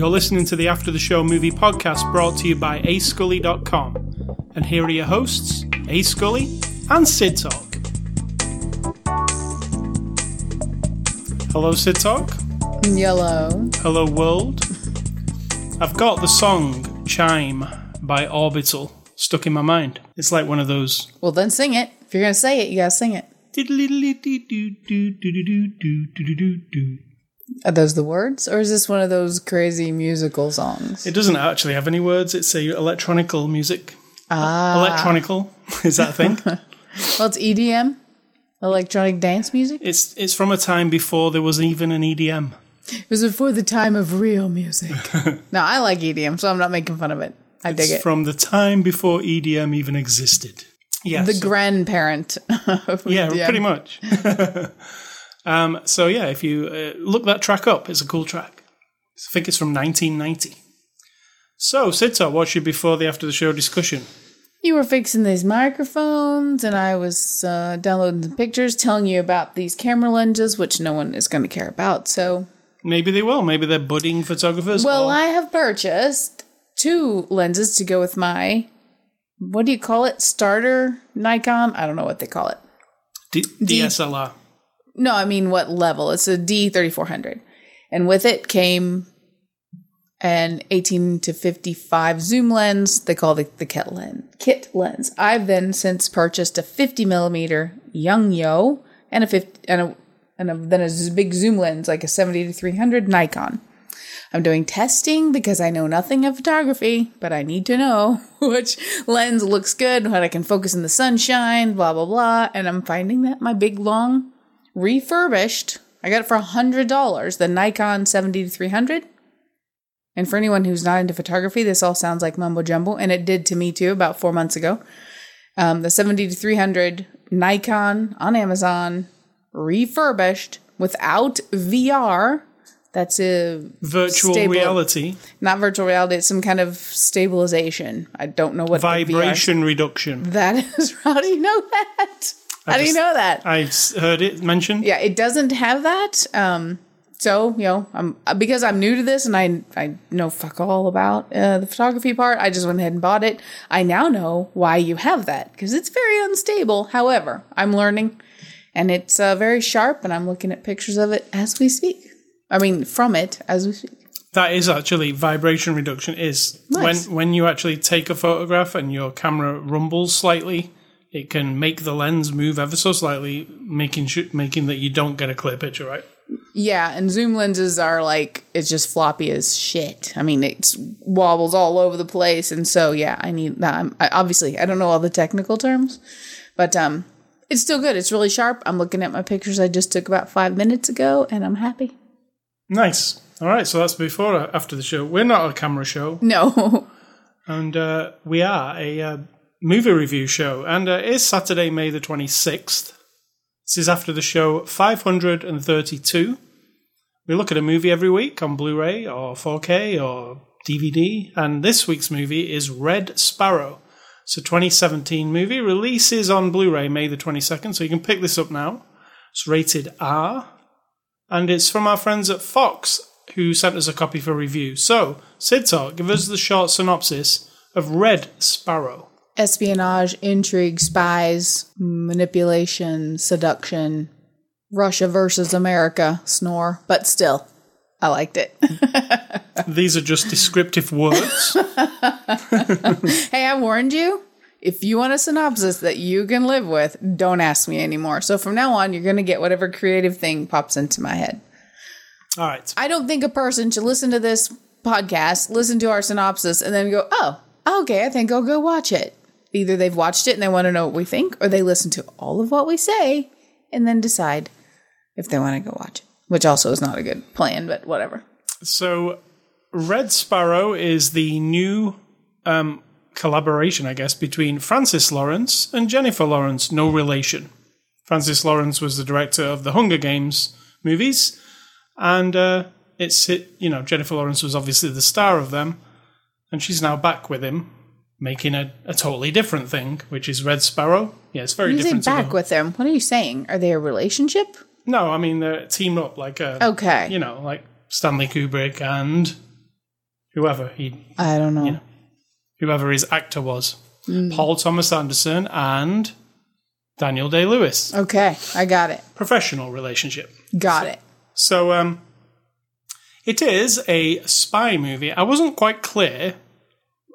You're listening to the After the Show movie podcast brought to you by ascully.com. And here are your hosts, A Scully and Sid Talk. Hello, Sid Talk. Yellow. Hello, world. I've got the song Chime by Orbital stuck in my mind. It's like one of those. Well, then sing it. If you're gonna say it, you gotta sing it. Are those the words, or is this one of those crazy musical songs? It doesn't actually have any words. It's a electronical music. Ah, Electronical is that a thing? well, it's EDM, electronic dance music. it's it's from a time before there was even an EDM. It was before the time of real music. now I like EDM, so I'm not making fun of it. I dig it. from the time before EDM even existed. Yes. the grandparent. Of yeah, EDM. pretty much. um, so yeah, if you uh, look that track up, it's a cool track. I think it's from 1990. So, Sita, what's your before the after the show discussion? You were fixing these microphones, and I was uh, downloading the pictures, telling you about these camera lenses, which no one is going to care about. So Maybe they will. Maybe they're budding photographers. Well, or- I have purchased two lenses to go with my what do you call it? Starter Nikon? I don't know what they call it. D- DSLR. No, I mean what level? It's a D3400. And with it came an 18 to 55 zoom lens. They call it the kit lens. Kit lens. I've then since purchased a 50 millimeter Yongnuo and a 50 and a and a, then a big zoom lens like a 70 to 300 Nikon. I'm doing testing because I know nothing of photography, but I need to know which lens looks good, what I can focus in the sunshine, blah blah blah. And I'm finding that my big long refurbished, I got it for hundred dollars, the Nikon 70 to 300. And for anyone who's not into photography, this all sounds like mumbo jumbo, and it did to me too about four months ago. Um, the 70 to 300 Nikon on Amazon, refurbished without VR. That's a Virtual Stable. reality. not virtual reality. It's some kind of stabilization. I don't know what Vibration reduction. That is. How do you know that? How do you know that? I've heard it mentioned. Yeah, it doesn't have that. Um, so you know, I'm because I'm new to this and I I know fuck all about uh, the photography part. I just went ahead and bought it. I now know why you have that because it's very unstable. However, I'm learning, and it's uh, very sharp, and I'm looking at pictures of it as we speak. I mean, from it as we speak. That is actually vibration reduction. Is Nice. when when you actually take a photograph and your camera rumbles slightly, it can make the lens move ever so slightly, making sure, making that you don't get a clear picture. Right. Yeah, and zoom lenses are like it's just floppy as shit. I mean, it wobbles all over the place, and so yeah, I need that. I'm, I, obviously, I don't know all the technical terms, but um, it's still good. It's really sharp. I'm looking at my pictures I just took about five minutes ago, and I'm happy. Nice. All right. So that's before or after the show. We're not a camera show, No, and uh, we are a uh, movie review show, and uh, it is Saturday, May the twenty sixth. This is after the show five hundred and thirty two. We look at a movie every week on Blu ray or 4K or DVD, and this week's movie is Red Sparrow. It's a 2017 movie, releases on Blu ray May the 22nd, so you can pick this up now. It's rated R, and it's from our friends at Fox, who sent us a copy for review. So, Sid Talk, give us the short synopsis of Red Sparrow. espionage, intrigue, spies, manipulation, seduction, Russia versus America, snore, but still, I liked it. These are just descriptive words. Hey, I warned you. If you want a synopsis that you can live with, don't ask me anymore. So from now on, you're going to get whatever creative thing pops into my head. All right. I don't think a person should listen to this podcast, listen to our synopsis, and then go, oh, okay, I think I'll go watch it. Either they've watched it and they want to know what we think, or they listen to all of what we say and then decide if they want to go watch it, which also is not a good plan, but whatever. So, Red Sparrow is the new um, collaboration, I guess, between Francis Lawrence and Jennifer Lawrence. No relation. Francis Lawrence was the director of the Hunger Games movies, and uh, it's you know Jennifer Lawrence was obviously the star of them, and she's now back with him making a, a totally different thing, which is Red Sparrow. Yeah, it's very You say different. to back with them. What are you saying? Are they a relationship? no, I mean they're teamed up like a Okay. you know like Stanley Kubrick and whoever he I don't know. Whoever his actor was, Mm. Paul Thomas Anderson and Daniel Day Lewis. Okay, I got it. Professional relationship. Got it. So um, it is a spy movie. I wasn't quite clear.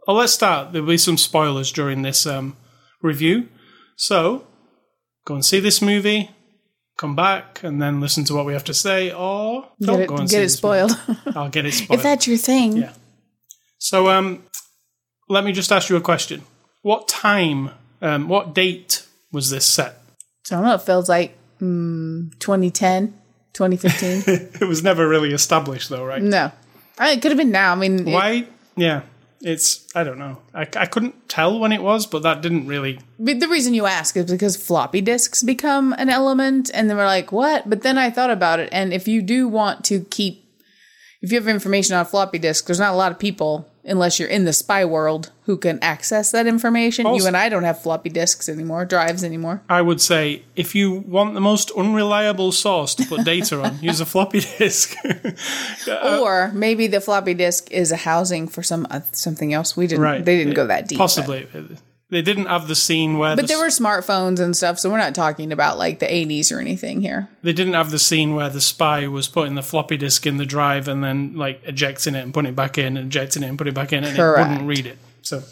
Well, let's start. There'll be some spoilers during this um, review. So go and see this movie. Come back and then listen to what we have to say, or don't Get it, go and see get it this movie. spoiled. I'll get it spoiled. if that's your thing. Yeah. So, um, let me just ask you a question. What time, um, what date was this set? So I don't know. It feels like mm, 2010, 2015. it was never really established, though, right? no, I mean, it could have been now. I mean, it- Why? Yeah, it's I don't know. I, I couldn't tell when it was, but that didn't really. But the reason you ask is because floppy disks become an element, and then we're like, what? But then I thought about it, and if you do want to keep, if you have information on a floppy disk, there's not a lot of people, unless you're in the spy world, who can access that information. Also- you and I don't have floppy disks anymore, drives anymore. I would say if you want the most unreliable source to put data on, use a floppy disk. or maybe the floppy disk is a housing for some uh, something else. We didn't. right? They didn't go that deep. but- Possibly, they didn't have the scene where. But the, there were smartphones and stuff, so we're not talking about like the 80s or anything here. they didn't have the scene where the spy was putting the floppy disk in the drive and then like ejecting it and putting it back in, and ejecting it and putting it back in, and Correct. it wouldn't read it. So,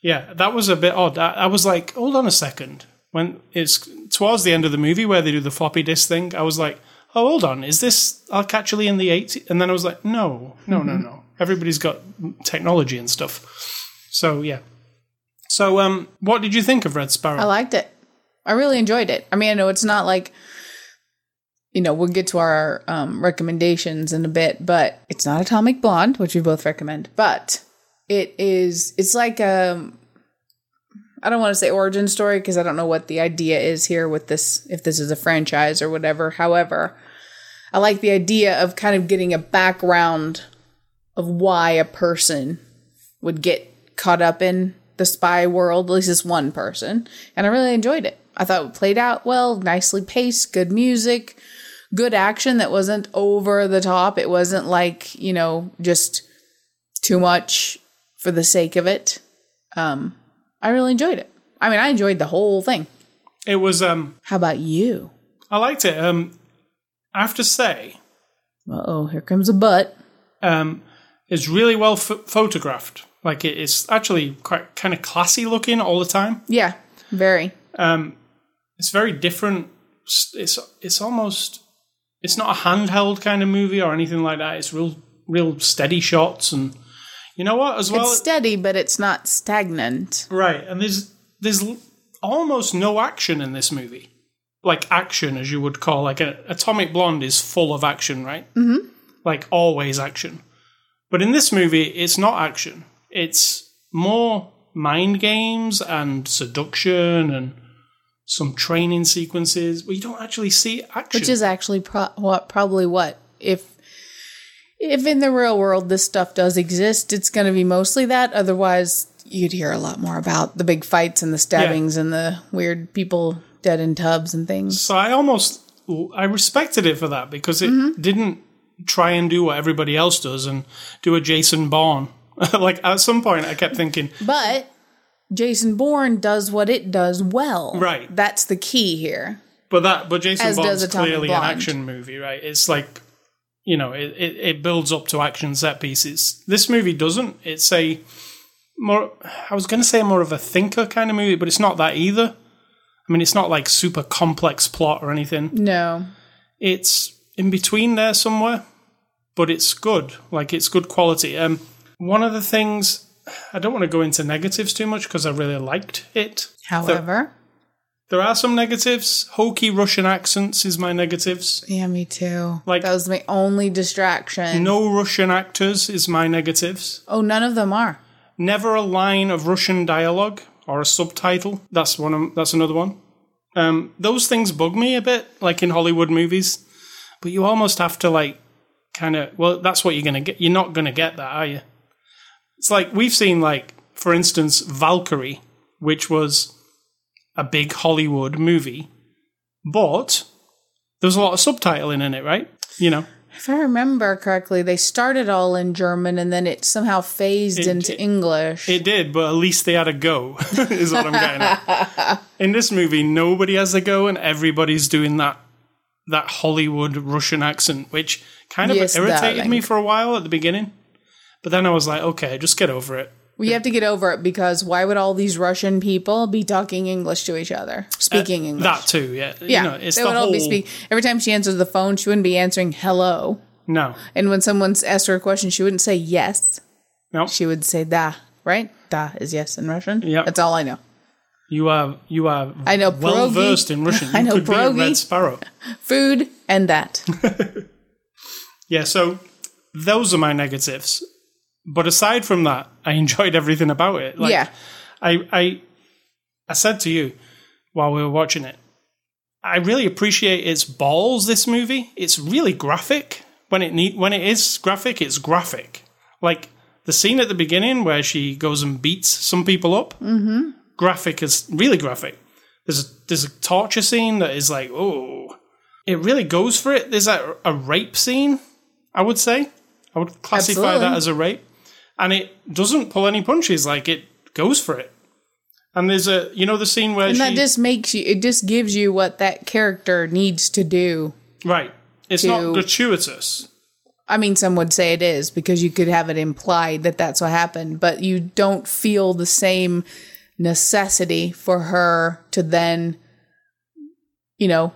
yeah, that was a bit odd. I, I was like, hold on a second. When it's towards the end of the movie where they do the floppy disk thing, I was like, oh, hold on, is this actually in the 80s? And then I was like, no, no, no, mm-hmm. no. Everybody's got technology and stuff. So, yeah. So, um, what did you think of Red Sparrow? I liked it. I really enjoyed it. I mean, I know it's not like, you know, we'll get to our um, recommendations in a bit, but it's not Atomic Blonde, which we both recommend, but it is, it's like, um, I don't want to say origin story because I don't know what the idea is here with this, if this is a franchise or whatever. However, I like the idea of kind of getting a background of why a person would get caught up in the spy world, at least this one person. And I really enjoyed it. I thought it played out well, nicely paced, good music, good action that wasn't over the top. It wasn't like, you know, just too much for the sake of it. Um, I really enjoyed it. I mean, I enjoyed the whole thing. it was, um, How about you? I liked it. Um, I have to say, Uh oh, here comes a butt. um, it's really well ph photographed. Like it, it's actually quite kind of classy looking all the time. Yeah, very. Um, it's very different. It's it's almost it's not a handheld kind of movie or anything like that. It's real real steady shots and you know what as well. it's steady, but it's not stagnant. right, and there's there's almost no action in this movie. Like action, as you would call like a Atomic Blonde is full of action, right? Mm-hmm. Like always action. But in this movie, it's not action. It's more mind games and seduction and some training sequences where you don't actually see action. which is actually pro- what probably what if if in the real world this stuff does exist it's going to be mostly that otherwise you'd hear a lot more about the big fights and the stabbings and the weird people dead in tubs and things so I almost I respected it for that because it Mm-hmm. didn't try and do what everybody else does and do a Jason Bourne. like at some point, I kept thinking, but jason bourne does what it does well Right. that's the key here But that, but Jason As Bourne's clearly an action movie, right? It's like, you know, it, it, it builds up to action set pieces. This movie doesn't. It's a more, I was going to say more of a thinker kind of movie, but it's not that either. I mean, it's not like super complex plot or anything. no It's in between there somewhere, but it's good. Like it's good quality. Um, one of the things I don't want to go into negatives too much because I really liked it. however There are some negatives. Hokey Russian accents is my negatives. yeah me too Like- that was my only distraction No Russian actors is my negatives. oh none of them are Never a line of Russian dialogue or a subtitle. That's one. Of, that's another one. Um, those things bug me a bit, like in Hollywood movies. But you almost have to like kind of. Well, that's what you're gonna get. You're not gonna get that, are you? It's like we've seen like for instance, Valkyrie, which was a big Hollywood movie, but there was a lot of subtitling in it, right? You know, If I remember correctly, they started all in German and then it somehow phased It- into it- English. it did, but at least they had a go, is what I'm getting at. In this movie, nobody has a go, and everybody's doing that that Hollywood Russian accent, which kind of Yes, irritated darling. me for a while at the beginning. But then I was like, okay, just get over it. we have to get over it because why would all these Russian people be talking English to each other, speaking uh, English? That too, yeah. yeah, you know, it's they the would whole all be speak. Every time she answers the phone, she wouldn't be answering hello. no, And when someone's asked her a question, she wouldn't say yes. no. She would say da, right? Da is yes in Russian. Yeah. That's all I know. You are you are I know well pierogi. versed in Russian. You I know could be a. Red Sparrow. Food and that. Yeah, so those are my negatives. But aside from that, I enjoyed everything about it. Like, yeah. I, I, I said to you while we were watching it, I really appreciate its balls. This movie, it's really graphic. When it need, when it is graphic, it's graphic. Like the scene at the beginning where she goes and beats some people up. Mm-hmm. Graphic is really graphic. There's a, there's a torture scene that is like, oh, it really goes for it. There's a, a rape scene. I would say I would classify Absolutely. that as a rape, and it doesn't pull any punches. Like it goes for it. And there's a, you know, the scene where And she, that just makes you, it just gives you what that character needs to do. right. It's to- not gratuitous. I mean, some would say it is because you could have it implied that that's what happened, but you don't feel the same necessity for her to then, you know,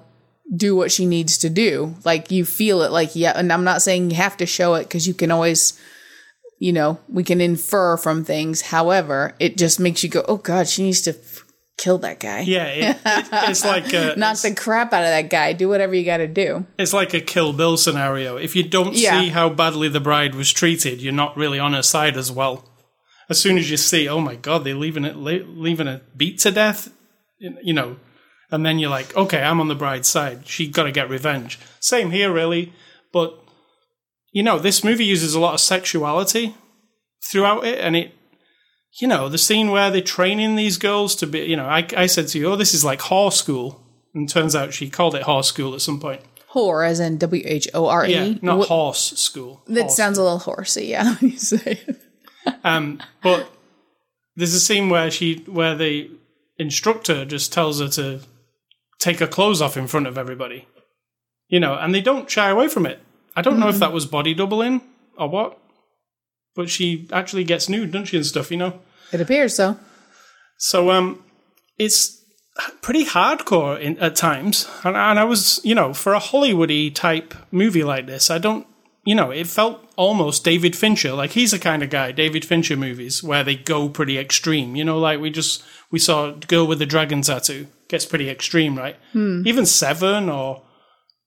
do what she needs to do. Like you feel it, like, yeah, and I'm not saying you have to show it because you can always, you know, we can infer from things. However, it just makes you go, oh God, she needs to f- kill that guy. Yeah, it, it, it's like a, Knock the crap out of that guy. Do whatever you got to do. it's like a Kill Bill scenario. If you don't Yeah. see how badly the bride was treated, you're not really on her side as well. As soon as you see, oh my god, they're leaving it, leaving it beat to death, you know, and then you're like, okay, I'm on the bride's side. She got to get revenge. Same here, really. But you know, this movie uses a lot of sexuality throughout it, and it, you know, the scene where they're training these girls to be, you know, I, I said to you, oh, this is like horse school, and turns out she called it horse school at some point. Whore, as in W H O R E. Yeah, not Wh- horse school. That Horse. sounds a little horsey, yeah. When you say. Um, but there's a scene where she, where the instructor just tells her to take her clothes off in front of everybody, you know, and they don't shy away from it. I don't know if that was body doubling or what, but she actually gets nude, doesn't she, and stuff, you know. It appears so. So um, it's pretty hardcore in, at times, and, and I was, you know, for a Hollywoody type movie like this, I don't, you know, it felt almost David Fincher, like he's the kind of guy, David Fincher movies where they go pretty extreme, you know, like we just we saw Girl with the Dragon Tattoo gets pretty extreme, right? Even Seven or,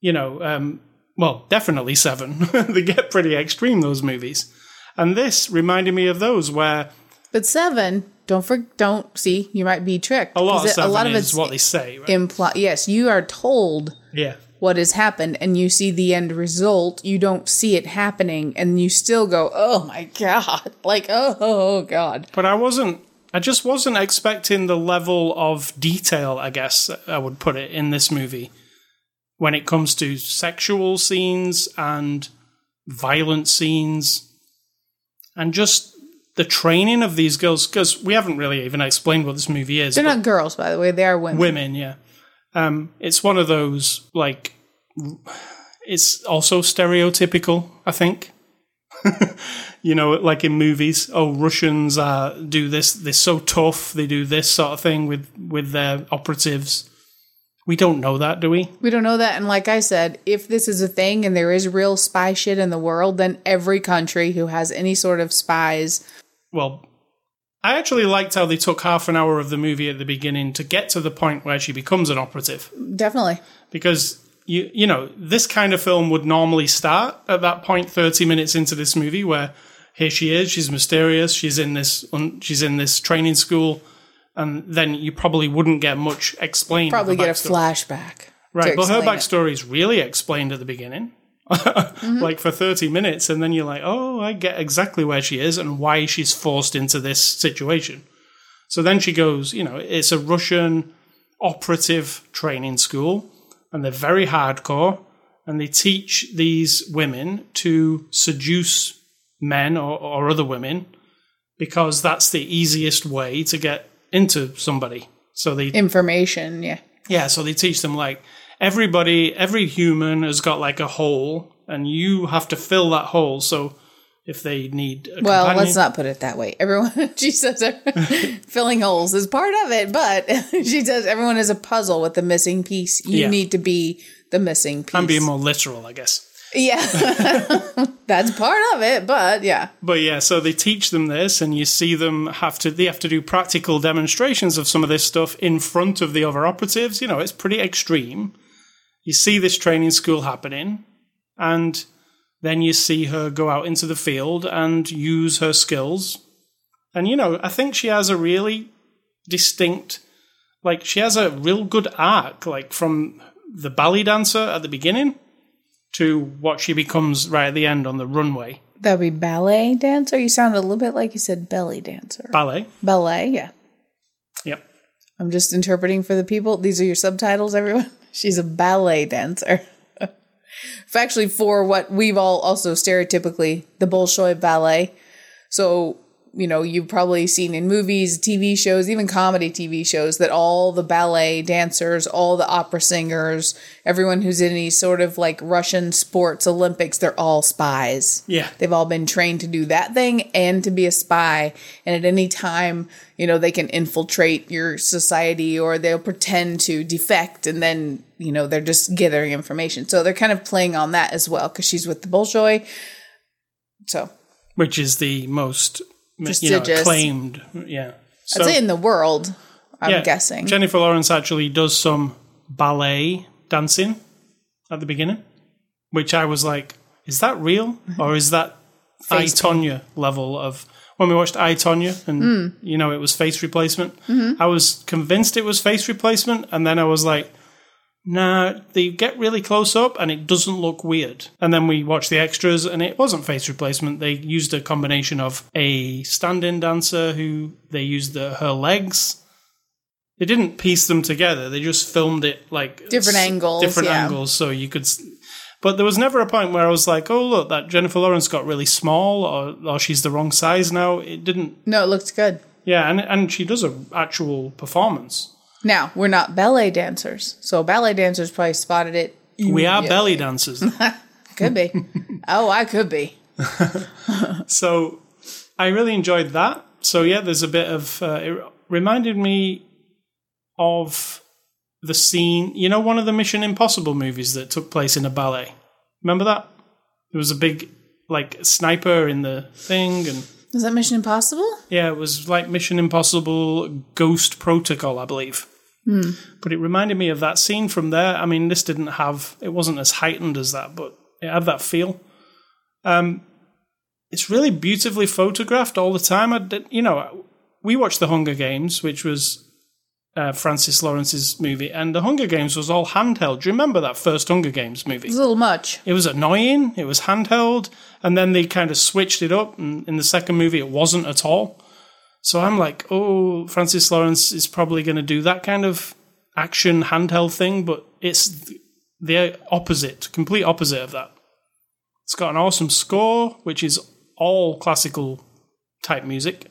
you know, um, well, definitely Seven, they get pretty extreme those movies, and this reminded me of those where. But seven, don't for don't see. You might be tricked. A lot of it- seven a lot of it's what they say, right? imply. Yes, you are told yeah. what has happened, and you see the end result. You don't see it happening, and you still go, "Oh my god!" Like, "Oh, oh god." But I wasn't. I just wasn't expecting the level of detail. I guess I would put it in this movie when it comes to sexual scenes and violent scenes, and just the training of these girls. Because we haven't really even explained what this movie is. They're not girls, by the way. They are women. women, yeah. Um, it's one of those like. It's also stereotypical. I think. you know, like in movies, oh, Russians uh, do this. They're so tough. They do this sort of thing with with their operatives. We don't know that, do we? We don't know that. And like I said, if this is a thing and there is real spy shit in the world, then every country who has any sort of spies Well, I actually liked how they took half an hour of the movie at the beginning to get to the point where she becomes an operative. definitely. because you you know this kind of film would normally start at that point 30 minutes into this movie where here she is she's mysterious she's in this un, she's in this training school and then you probably wouldn't get much explained Probably get a flashback. right but her backstory is really explained at the beginning mm-hmm. like for 30 minutes. And then you're like, oh, I get exactly where she is and why she's forced into this situation. So then she goes, you know, it's a Russian operative training school and they're very hardcore and they teach these women to seduce men or, or other women because that's the easiest way to get into somebody. So they Information, yeah. yeah, so they teach them like everybody, every human has got like a hole, and you have to fill that hole. So if they need a Well, companion- let's not put it that way. Everyone, she says, filling holes is part of it, but she says everyone is a puzzle with the missing piece. You Yeah. need to be the missing piece. I'm being more literal, I guess. Yeah, that's part of it, but yeah, But yeah, so they teach them this, and you see them have to they have to do practical demonstrations of some of this stuff in front of the other operatives. You know, it's pretty extreme. You see this training school happening, and then you see her go out into the field and use her skills. And you know, I think she has a really distinct like she has a real good arc, like from the ballet dancer at the beginning to what she becomes right at the end on the runway. that would be ballet dancer. You sound a little bit like you said belly dancer. Ballet. Ballet, yeah. Yep. I'm just interpreting for the people. These are your subtitles, everyone. She's a ballet dancer. Actually, for what we've all also stereotypically the Bolshoi ballet. So, you know, you've probably seen in movies, TV shows, even comedy TV shows that all the ballet dancers, all the opera singers, everyone who's in any sort of like Russian sports Olympics, they're all spies. Yeah. They've all been trained to do that thing and to be a spy. And at any time, you know, they can infiltrate your society or they'll pretend to defect and then, you know, they're just gathering information. So they're kind of playing on that as well because she's with the Bolshoi. So which is the most you know, Prestigious. acclaimed. Yeah. So, I'd say in the world, I'm yeah, guessing. Jennifer Lawrence actually does some ballet dancing at the beginning, which I was like, is that real or is that I Tonya level of when we watched I Tonya and Hmm. you know it was face replacement? Mm-hmm. I was convinced it was face replacement, and then I was like. Nah, they get really close up and it doesn't look weird. And then we watch the extras and it wasn't face replacement. They used a combination of a stand in dancer who they used the, her legs. They didn't piece them together. They just filmed it like Different s- angles, different yeah. angles, so you could. s- But there was never a point where I was like, "Oh, look, that Jennifer Lawrence got really small, or, or she's the wrong size now." It didn't. no, it looked good. Yeah, and and she does an actual performance. Now, we're not ballet dancers. So ballet dancers probably spotted it. We are belly dancers. Could be. oh, I could be. So I really enjoyed that. So yeah, there's a bit of uh, it reminded me of the scene. You know, one of the Mission Impossible movies that took place in a ballet. Remember that? There was a big like sniper in the thing, and Is that Mission Impossible? yeah, it was like Mission Impossible Ghost Protocol, I believe. But it reminded me of that scene from there. I mean, this didn't have it wasn't as heightened as that, but it had that feel. Um, it's really beautifully photographed all the time. I did, you know, we watched the Hunger Games, which was uh, Francis Lawrence's movie, and the Hunger Games was all handheld. Do you remember that first Hunger Games movie? It's a little much. it was annoying. It was handheld, and then they kind of switched it up. And in the second movie, it wasn't at all. So I'm like, oh, Francis Lawrence is probably going to do that kind of action handheld thing, but it's the opposite, complete opposite of that. It's got an awesome score, which is all classical type music.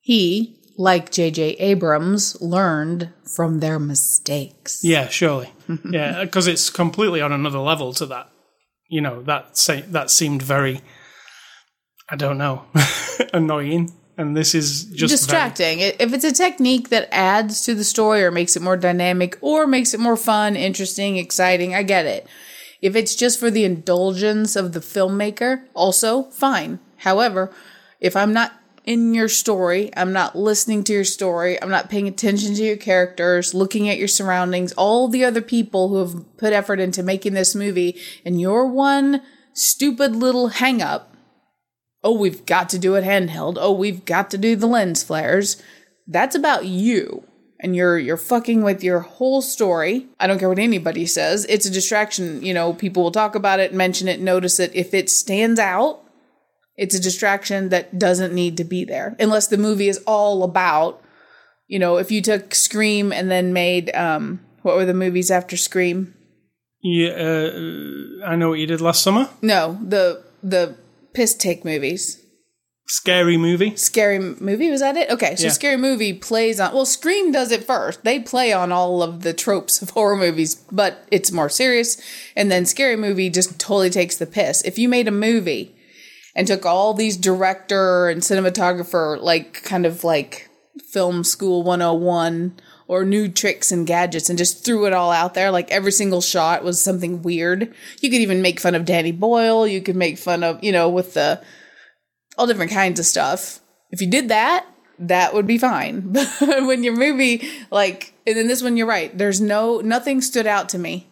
He, like J.J. Abrams, learned from their mistakes. Yeah, surely. yeah, because it's completely on another level to that. You know, that say, that seemed very, I don't know, annoying. And this is just Distracting. I- If it's a technique that adds to the story or makes it more dynamic or makes it more fun, interesting, exciting, I get it. If it's just for the indulgence of the filmmaker, also fine. However, if I'm not in your story, I'm not listening to your story, I'm not paying attention to your characters, looking at your surroundings, all the other people who have put effort into making this movie, and your one stupid little hang up oh, we've got to do it handheld. Oh, we've got to do the lens flares. That's about you. and you're you're fucking with your whole story. I don't care what anybody says. It's a distraction. You know, people will talk about it, mention it, notice it. If it stands out, it's a distraction that doesn't need to be there unless the movie is all about, you know, if you took Scream and then made um what were the movies after Scream? Yeah, uh, I know what you did last summer. No, the the piss take movies. Scary movie. Scary movie was that it? Okay, so Yeah. scary movie plays on. Well, Scream does it first. They play on all of the tropes of horror movies, but it's more serious. And then scary movie just totally takes the piss. If you made a movie and took all these director and cinematographer like kind of like film school 101 or new tricks and gadgets and just threw it all out there. Like every single shot was something weird. You could even make fun of danny boyle. You could make fun of you know with the all different kinds of stuff. If you did that that would be fine. But when your movie like and then this one you're right. There's no nothing stood out to me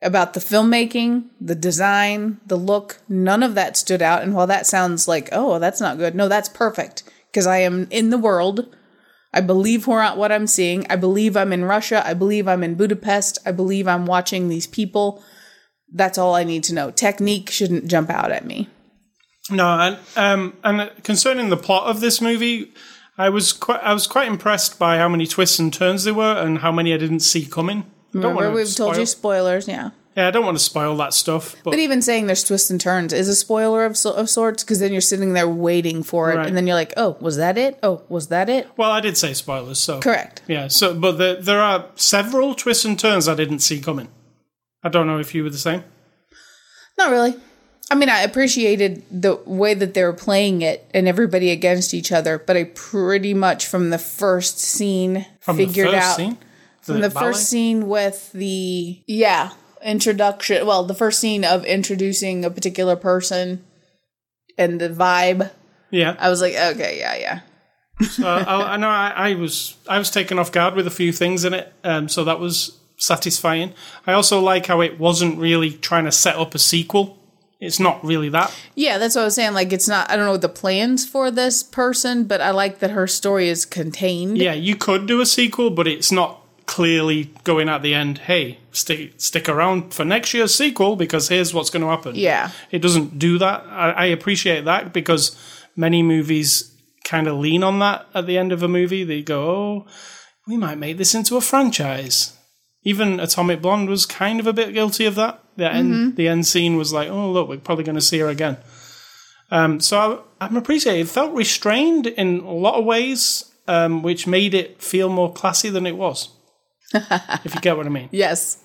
about the filmmaking, the design, the look, none of that stood out. And while that sounds like, oh, that's not good, no, that's perfect because I am in the world. I believe what I'm seeing. I believe I'm in Russia. I believe I'm in Budapest. I believe I'm watching these people. That's all I need to know. Technique shouldn't jump out at me. No, and um, and concerning the plot of this movie, I was quite I was quite impressed by how many twists and turns there were, and how many I didn't see coming. Remember, we've told you spoil- spoilers, yeah. Yeah, I don't want to spoil that stuff, but, But even saying there's twists and turns is a spoiler of, so- of sorts because then you're sitting there waiting for it, Right. and then you're like, oh, was that it? Oh, was that it? well, I did say spoilers, so Correct. yeah. So, but there there are several twists and turns I didn't see coming. I don't know if you were the same. Not really. I mean, I appreciated the way that they were playing it and everybody against each other, but I pretty much from the first scene From figured the first out scene, from the ballet? first scene with the yeah introduction. Well, the first scene of introducing a particular person and the vibe. Yeah, I was like, okay, yeah, yeah. uh, I, I know I, I was I was taken off guard with a few things in it, um, so that was satisfying. I also like how it wasn't really trying to set up a sequel. It's not really that. Yeah, that's what I was saying. Like, it's not, I don't know the plans for this person, but I like that her story is contained. Yeah, you could do a sequel, but it's not clearly going at the end. Hey, stick stick around for next year's sequel because here's what's going to happen. Yeah. it doesn't do that. I, I appreciate that because many movies kind of lean on that at the end of a movie. They go, "Oh, we might make this into a franchise." Even Atomic Blonde was kind of a bit guilty of that. The end, the end scene was like, "Oh, look, we're probably going to see her again." Um, so I, I'm appreciating. It felt restrained in a lot of ways, um, which made it feel more classy than it was. If you get what I mean Yes.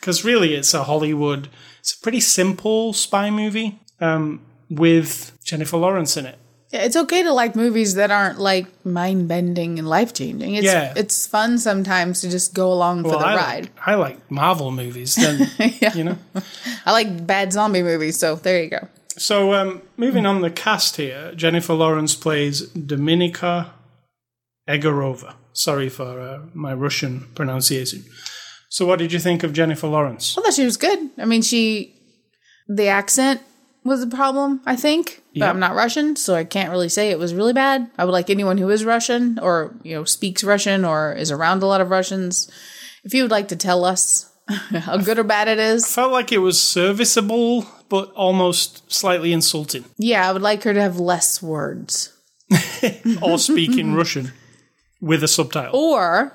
because really it's a Hollywood, it's a pretty simple spy movie um, with Jennifer Lawrence in it. Yeah, it's okay to like movies that aren't like mind bending and life changing. It's Yeah. it's fun sometimes to just go along for the I ride. like, I like Marvel movies, then Yeah. you know. I like bad zombie movies, so there you go. So um, moving on the cast here, Jennifer Lawrence plays Dominika Egorova. Sorry for uh, my Russian pronunciation. So what did you think of Jennifer Lawrence? I thought she was good. I mean, she the accent was a problem, I think. But Yep. I'm not Russian, so I can't really say it was really bad. I would like anyone who is Russian or you know speaks Russian or is around a lot of Russians. If you would like to tell us how good or bad it is, Felt like it was serviceable, but almost slightly insulting. yeah, I would like her to have less words. Or speak in Russian with a subtitle. or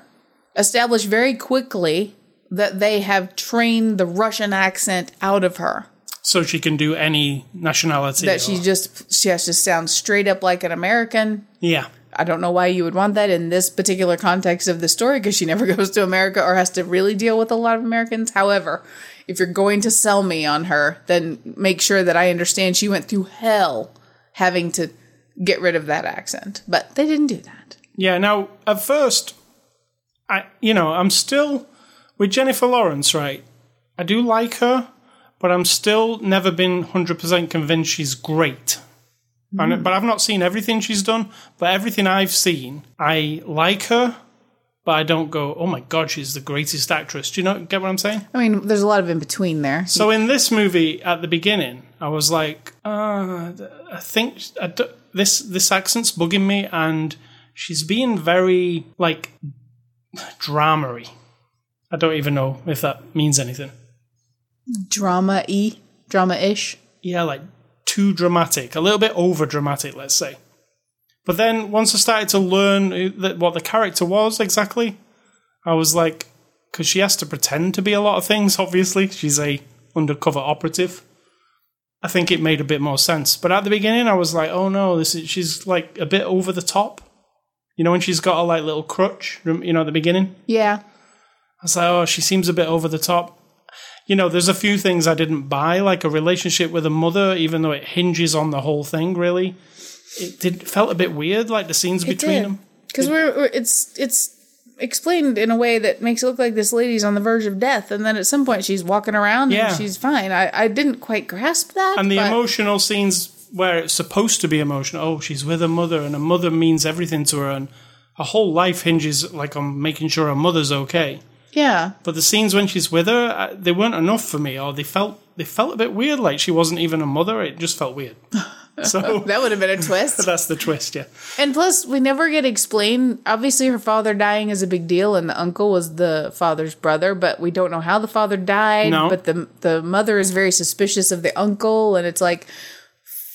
establish very quickly that they have trained the Russian accent out of her. so she can do any nationality. That or- she just she has to sound straight up like an American. yeah, I don't know why you would want that in this particular context of the story because she never goes to America or has to really deal with a lot of Americans. However, if you're going to sell me on her, then make sure that I understand she went through hell having to get rid of that accent. But they didn't do that. Yeah. Now, at first, I you know I'm still with Jennifer Lawrence, right? I do like her, but I'm still never been hundred percent convinced she's great. And, but I've not seen everything she's done. But everything I've seen, I like her, but I don't go, "Oh my god, she's the greatest actress." Do you know get what I'm saying? I mean, there's a lot of in between there. So in this movie, at the beginning, I was like, uh, I think I this this accent's bugging me, and she's being very like dramery. I don't even know if that means anything. Drama y, drama ish. Yeah, like too dramatic, a little bit over dramatic, let's say. But then once I started to learn that what the character was exactly, I was like, because she has to pretend to be a lot of things. Obviously, she's a undercover operative. I think it made a bit more sense. But at the beginning, I was like, oh no, this is she's like a bit over the top. You know, when she's got a like little crutch, you know, at the beginning. Yeah. I was like, oh, she seems a bit over the top. You know, there's a few things I didn't buy, like a relationship with a mother, even though it hinges on the whole thing. Really, it did felt a bit weird, like the scenes between them. Because we're, we're it's it's explained in a way that makes it look like this lady's on the verge of death, and then at some point she's walking around Yeah. and she's fine. I, I didn't quite grasp that. And the emotional scenes where it's supposed to be emotional. Oh, she's with her mother, and her mother means everything to her, and her whole life hinges like on making sure her mother's okay. Yeah. But the scenes when she's with her, uh, they weren't enough for me, or they felt they felt a bit weird. Like she wasn't even a mother; it just felt weird. So That would have been a twist. that's the twist, yeah. And plus, we never get explained. Obviously, her father dying is a big deal, and the uncle was the father's brother, but we don't know how the father died. No. But the the mother is very suspicious of the uncle, and it's like,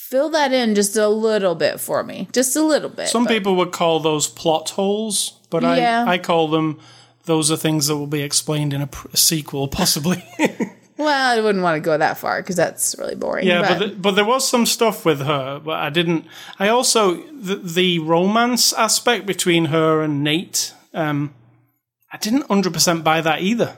fill that in just a little bit for me, just a little bit. Some but- people would call those plot holes, but Yeah. I, I call them those are things that will be explained in a, pr- a sequel, possibly. Well, I wouldn't want to go that far because that's really boring. yeah, but, but the, but there was some stuff with her, but I didn't. I also the, the romance aspect between her and Nate. Um, I didn't hundred percent buy that either.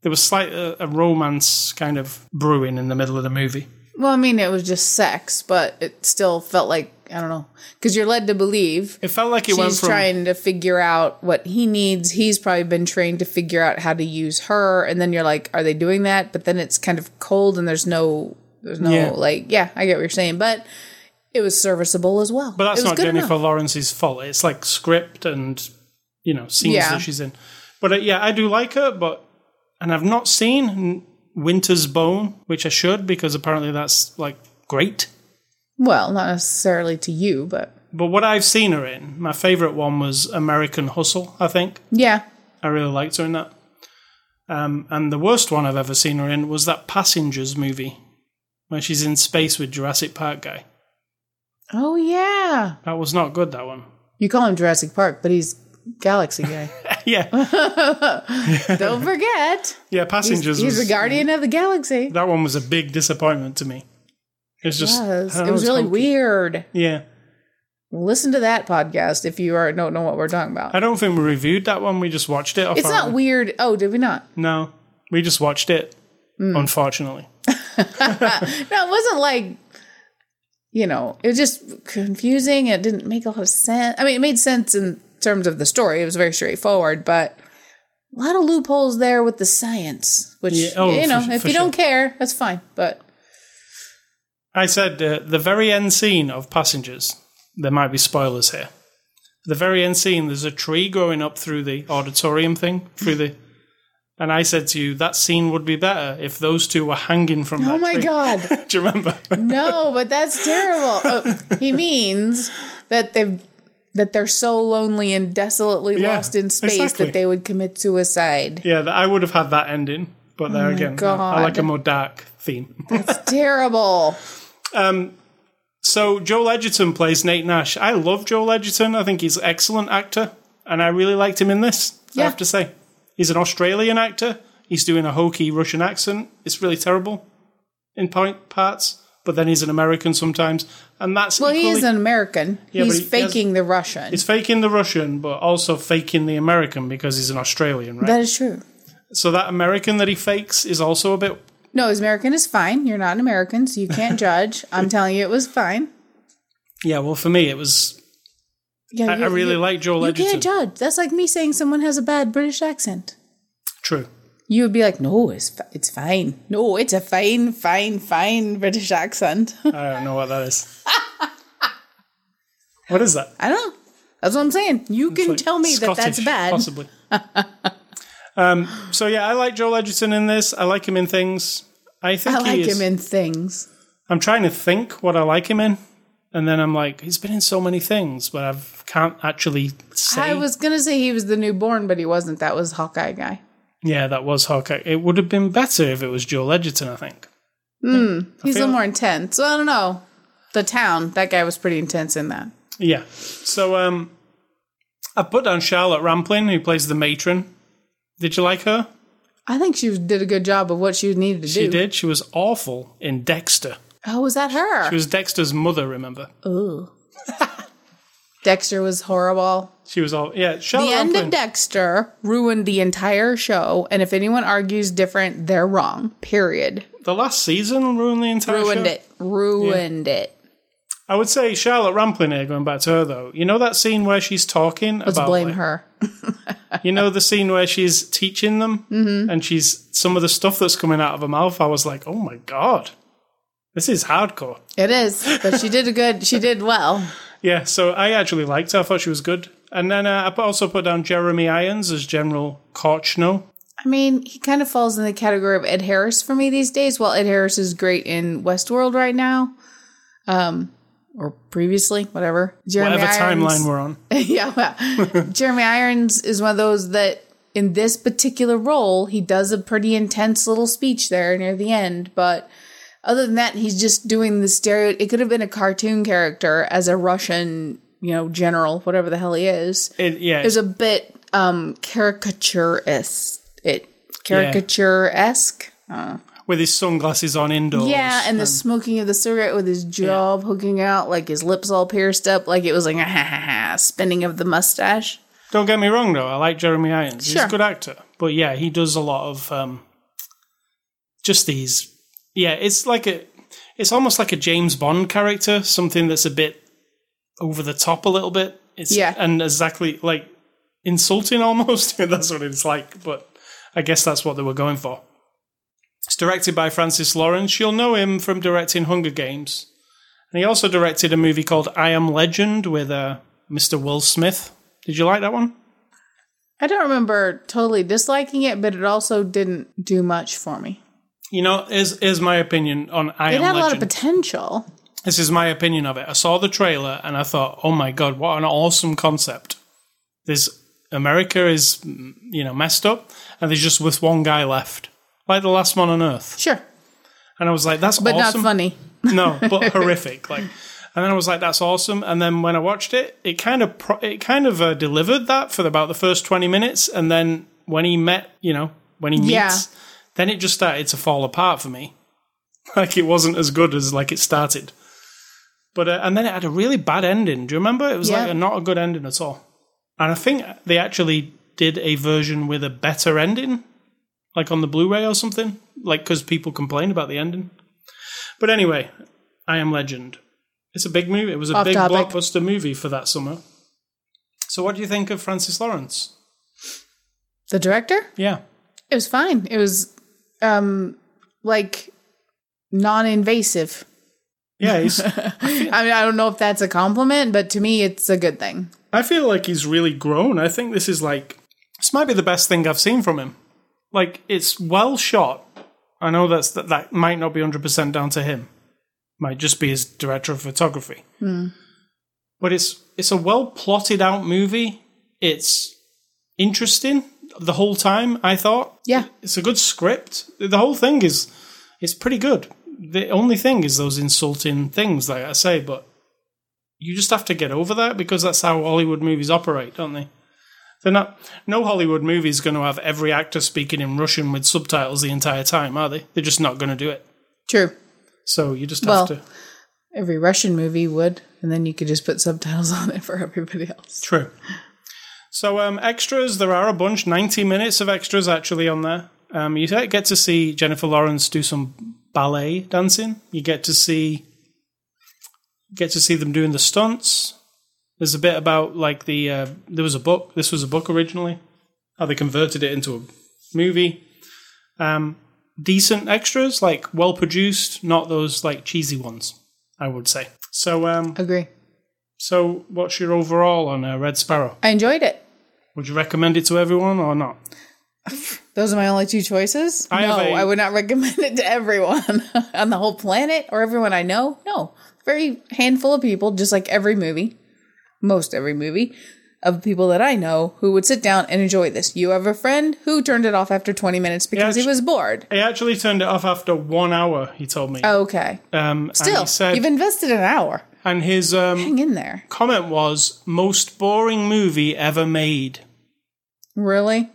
There was slight uh, a romance kind of brewing in the middle of the movie. Well, I mean, it was just sex, but it still felt like I don't know because you're led to believe It felt like it went she's from trying to figure out what he needs. He's probably been trained to figure out how to use her, and then you're like, are they doing that? But then it's kind of cold, and there's no, there's no Yeah. like, yeah, I get what you're saying, but it was serviceable as well. But that's not Jennifer enough. Lawrence's fault. It's like script and you know scenes Yeah. that she's in. But uh, yeah, I do like her. But and I've not seen Winter's Bone, which I should because apparently that's like great. Well, not necessarily to you, but But what I've seen her in, my favorite one was American Hustle. I think yeah, I really liked her in that. Um, and the worst one I've ever seen her in was that Passengers movie, where she's in space with Jurassic Park guy. oh yeah. That was not good. That one. You call him Jurassic Park, but he's Galaxy guy. yeah, Don't forget, yeah. Passengers. he's was, the guardian of the galaxy. That one was a big disappointment to me. It was just. It was, it was really weird. Yeah, Listen to that podcast if you are don't know what we're talking about. I don't think we reviewed that one. We just watched it. It's not weird. Oh, did we not? No, we just watched it. Hmm. Unfortunately, No, it wasn't like you know. It was just confusing. It didn't make a lot of sense. I mean, it made sense in terms of the story. It was very straightforward, but a lot of loopholes there with the science. Which Yeah, oh, you know, for- if for you don't care, that's fine. But I said uh, the very end scene of Passengers. There might be spoilers here. The very end scene. There's a tree growing up through the auditorium thing through the. And I said to you, that scene would be better if those two were hanging from that oh my tree. god, Do you remember? no! But that's terrible. Oh, he means that they've. That they're so lonely and desolately Yeah, lost in space exactly. that they would commit suicide. yeah, I would have had that ending. But there oh again, I- I like a more dark theme. That's terrible. Um, so Joel Edgerton plays Nate Nash. I love Joel Edgerton. I think he's an excellent actor, and I really liked him in this. I have to say, he's an Australian actor. He's doing a hokey Russian accent. It's really terrible in point parts, but then he's an American sometimes, and that's Well, he is an American. Yeah, he's but he has- faking the Russian. He's faking the Russian, but also faking the American because he's an Australian, right? That is true. so that American that he fakes is also a bit. No, his American is fine. You're not an American, so you can't judge. I'm telling you, it was fine. Yeah, well, for me, it was. Yeah, I, I really like Joel You Edgerton. can't judge. That's like me saying someone has a bad British accent. True. You would be like, no, it's it's fine. No, it's a fine, fine, fine British accent. I don't know what that is. what is that? I don't know. That's what I'm saying. You can like tell me that that's bad. Possibly. um, so yeah, I like Joel Edgerton in this. I like him in things. I think I like him in things. I'm trying to think what I like him in, and then I'm like, he's been in so many things, but I've can't actually say. I was gonna say he was the new Bourne, but he wasn't. That was Hawkeye guy. Yeah, that was Hawkeye. It would have been better if it was Joel Edgerton, I think. He's a little more intense. So I don't know. The town, that guy was pretty intense in that. Yeah. So um, I put down Charlotte Rampling, who plays the matron. Did you like her? I think she did a good job of what she needed to She do. She did. She was awful in Dexter. Oh, was that her? She was Dexter's mother. Remember? Ooh. Dexter was horrible. She was all yeah. The Charlotte end of Dexter ruined the entire show, and if anyone argues different, they're wrong. Period. the last season ruined the entire show. Ruined show. it. Ruined it. I would say Charlotte Rampling here, going back to her though. You know that scene where she's talking Let's about blame like, her. You know the scene where she's teaching them Mm-hmm. and she's some of the stuff that's coming out of her mouth. I was like, oh my god, this is hardcore. It is, but she did a good. She did well. Yeah, so I actually liked her. I thought she was good. And then uh, I also put down Jeremy Irons as General Korchnoi. I mean, he kind of falls in the category of Ed Harris for me these days. While Ed Harris is great in Westworld right now, um, or previously, whatever. Jeremy Whatever Irons- timeline we're on. yeah, well, Jeremy Irons is one of those that in this particular role, he does a pretty intense little speech there near the end. But other than that, he's just doing the stereo. It could have been a cartoon character as a Russian, you know, general, whatever the hell he is. It, yeah, was a bit um caricature-esque. It caricature-esque. with his sunglasses on indoors. Yeah, and the smoking of the cigarette with his jaw poking out, like his lips all pierced up, like it was like a ha ha ha spinning of the mustache. Don't get me wrong, though. I like Jeremy Irons. He's a good actor. But yeah, he does a lot of um, just these. Yeah, it's like a. It's almost like a James Bond character, something that's a bit over the top a little bit. It's, Yeah. And exactly like insulting almost. that's what it's like. But I guess that's what they were going for. It's directed by Francis Lawrence. You'll know him from directing Hunger Games. And he also directed a movie called I Am Legend with uh, Mr. Will Smith. Did you like that one? I don't remember totally disliking it, but it also didn't do much for me. You know, is is my opinion on I It Am had a lot of potential. This is my opinion of it. I saw the trailer and I thought, oh my god, what an awesome concept! There's America is you know messed up, and there's just with one guy left, like the last one on Earth. Sure, And I was like, that's but awesome. not funny. no, but horrific. Like, and then I was like, "That's awesome." And then when I watched it, it kind of pro- it kind of uh, delivered that for about the first twenty minutes, and then when he met, you know, when he meets, Yeah. then it just started to fall apart for me. Like it wasn't as good as like it started. But uh, and then it had a really bad ending. Do you remember? It was like a, not a good ending at all. And I think they actually did a version with a better ending, like on the Blu-ray or something, like because people complained about the ending. But anyway, I Am Legend. It's a big movie. It was a Off big topic. blockbuster movie for that summer. So, what do you think of Francis Lawrence? The director? Yeah, It was fine. It was um like non-invasive. Yeah. He's, I mean, I don't know if that's a compliment, but to me, it's a good thing. I feel like he's really grown. I think this is like this might be the best thing I've seen from him. Like it's well shot. I know that's that, that might not be hundred percent down to him. Might just be his director of photography. Hmm. But it's it's a well plotted out movie. It's interesting the whole time. I thought Yeah. it's a good script. The whole thing is it's pretty good. The only thing is those insulting things, like I say, but you just have to get over that because that's how Hollywood movies operate, don't they? They're not. No Hollywood movie is going to have every actor speaking in Russian with subtitles the entire time, are they? They're just not going to do it. True. So you just Well- have to. Every Russian movie would, and then you could just put subtitles on it for everybody else. True. So um, extras, there are a bunch. Ninety minutes of extras actually on there. Um, you get to see Jennifer Lawrence do some ballet dancing. You get to see get to see them doing the stunts. There's a bit about like the uh, there was a book. This was a book originally. How they converted it into a movie. Um, decent extras, like well produced, not those like cheesy ones. I would say. So um, Agree. so what's your overall on uh, Red Sparrow? I enjoyed it. Would you recommend it to everyone or not? Those are my only two choices. I no, a- I would not recommend it to everyone on the whole planet or everyone I know. No, very handful of people, just like every movie. most every movie of people that I know who would sit down and enjoy this. You have a friend who turned it off after 20 minutes because he actu- was bored. He actually turned it off after one hour. He told me. Okay. um, and Still, he said, you've invested an hour. and his um, Hang in there. comment was most boring movie ever made. Really?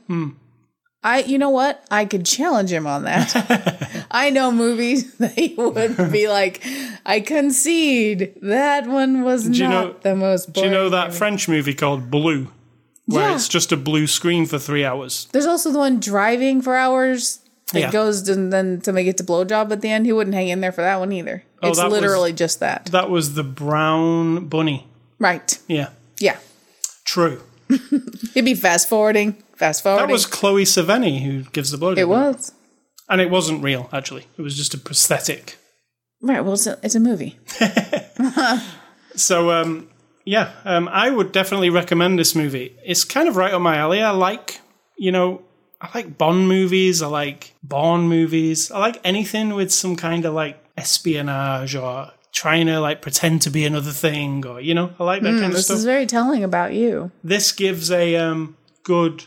I, you know what? I could challenge him on that. I know movies that he would be like, I concede that one was not you know- the most Do you know that movie." French movie called Blue, where Yeah. it's just a blue screen for three hours? There's also the one driving for hours. It Yeah. goes and then somebody gets a blowjob at the end. He wouldn't hang in there for that one either. Oh, it's that was- literally just that. That was the brown bunny. Right. Yeah, Yeah. true. He'd be fast forwarding. Fast forwarding. That was Chloe Sevigny who gives the blowjob. it was. and it wasn't real. Actually, it was just a prosthetic. Right. Well, it's a, it's a movie. So, um, yeah, um, I would definitely recommend this movie. It's kind of right on my alley. I like, you know, I like Bond movies. I like Bond movies. I like anything with some kind of like espionage or trying to like pretend to be another thing or, you know, I like that kind of This stuff. is very telling about you. this gives a um, good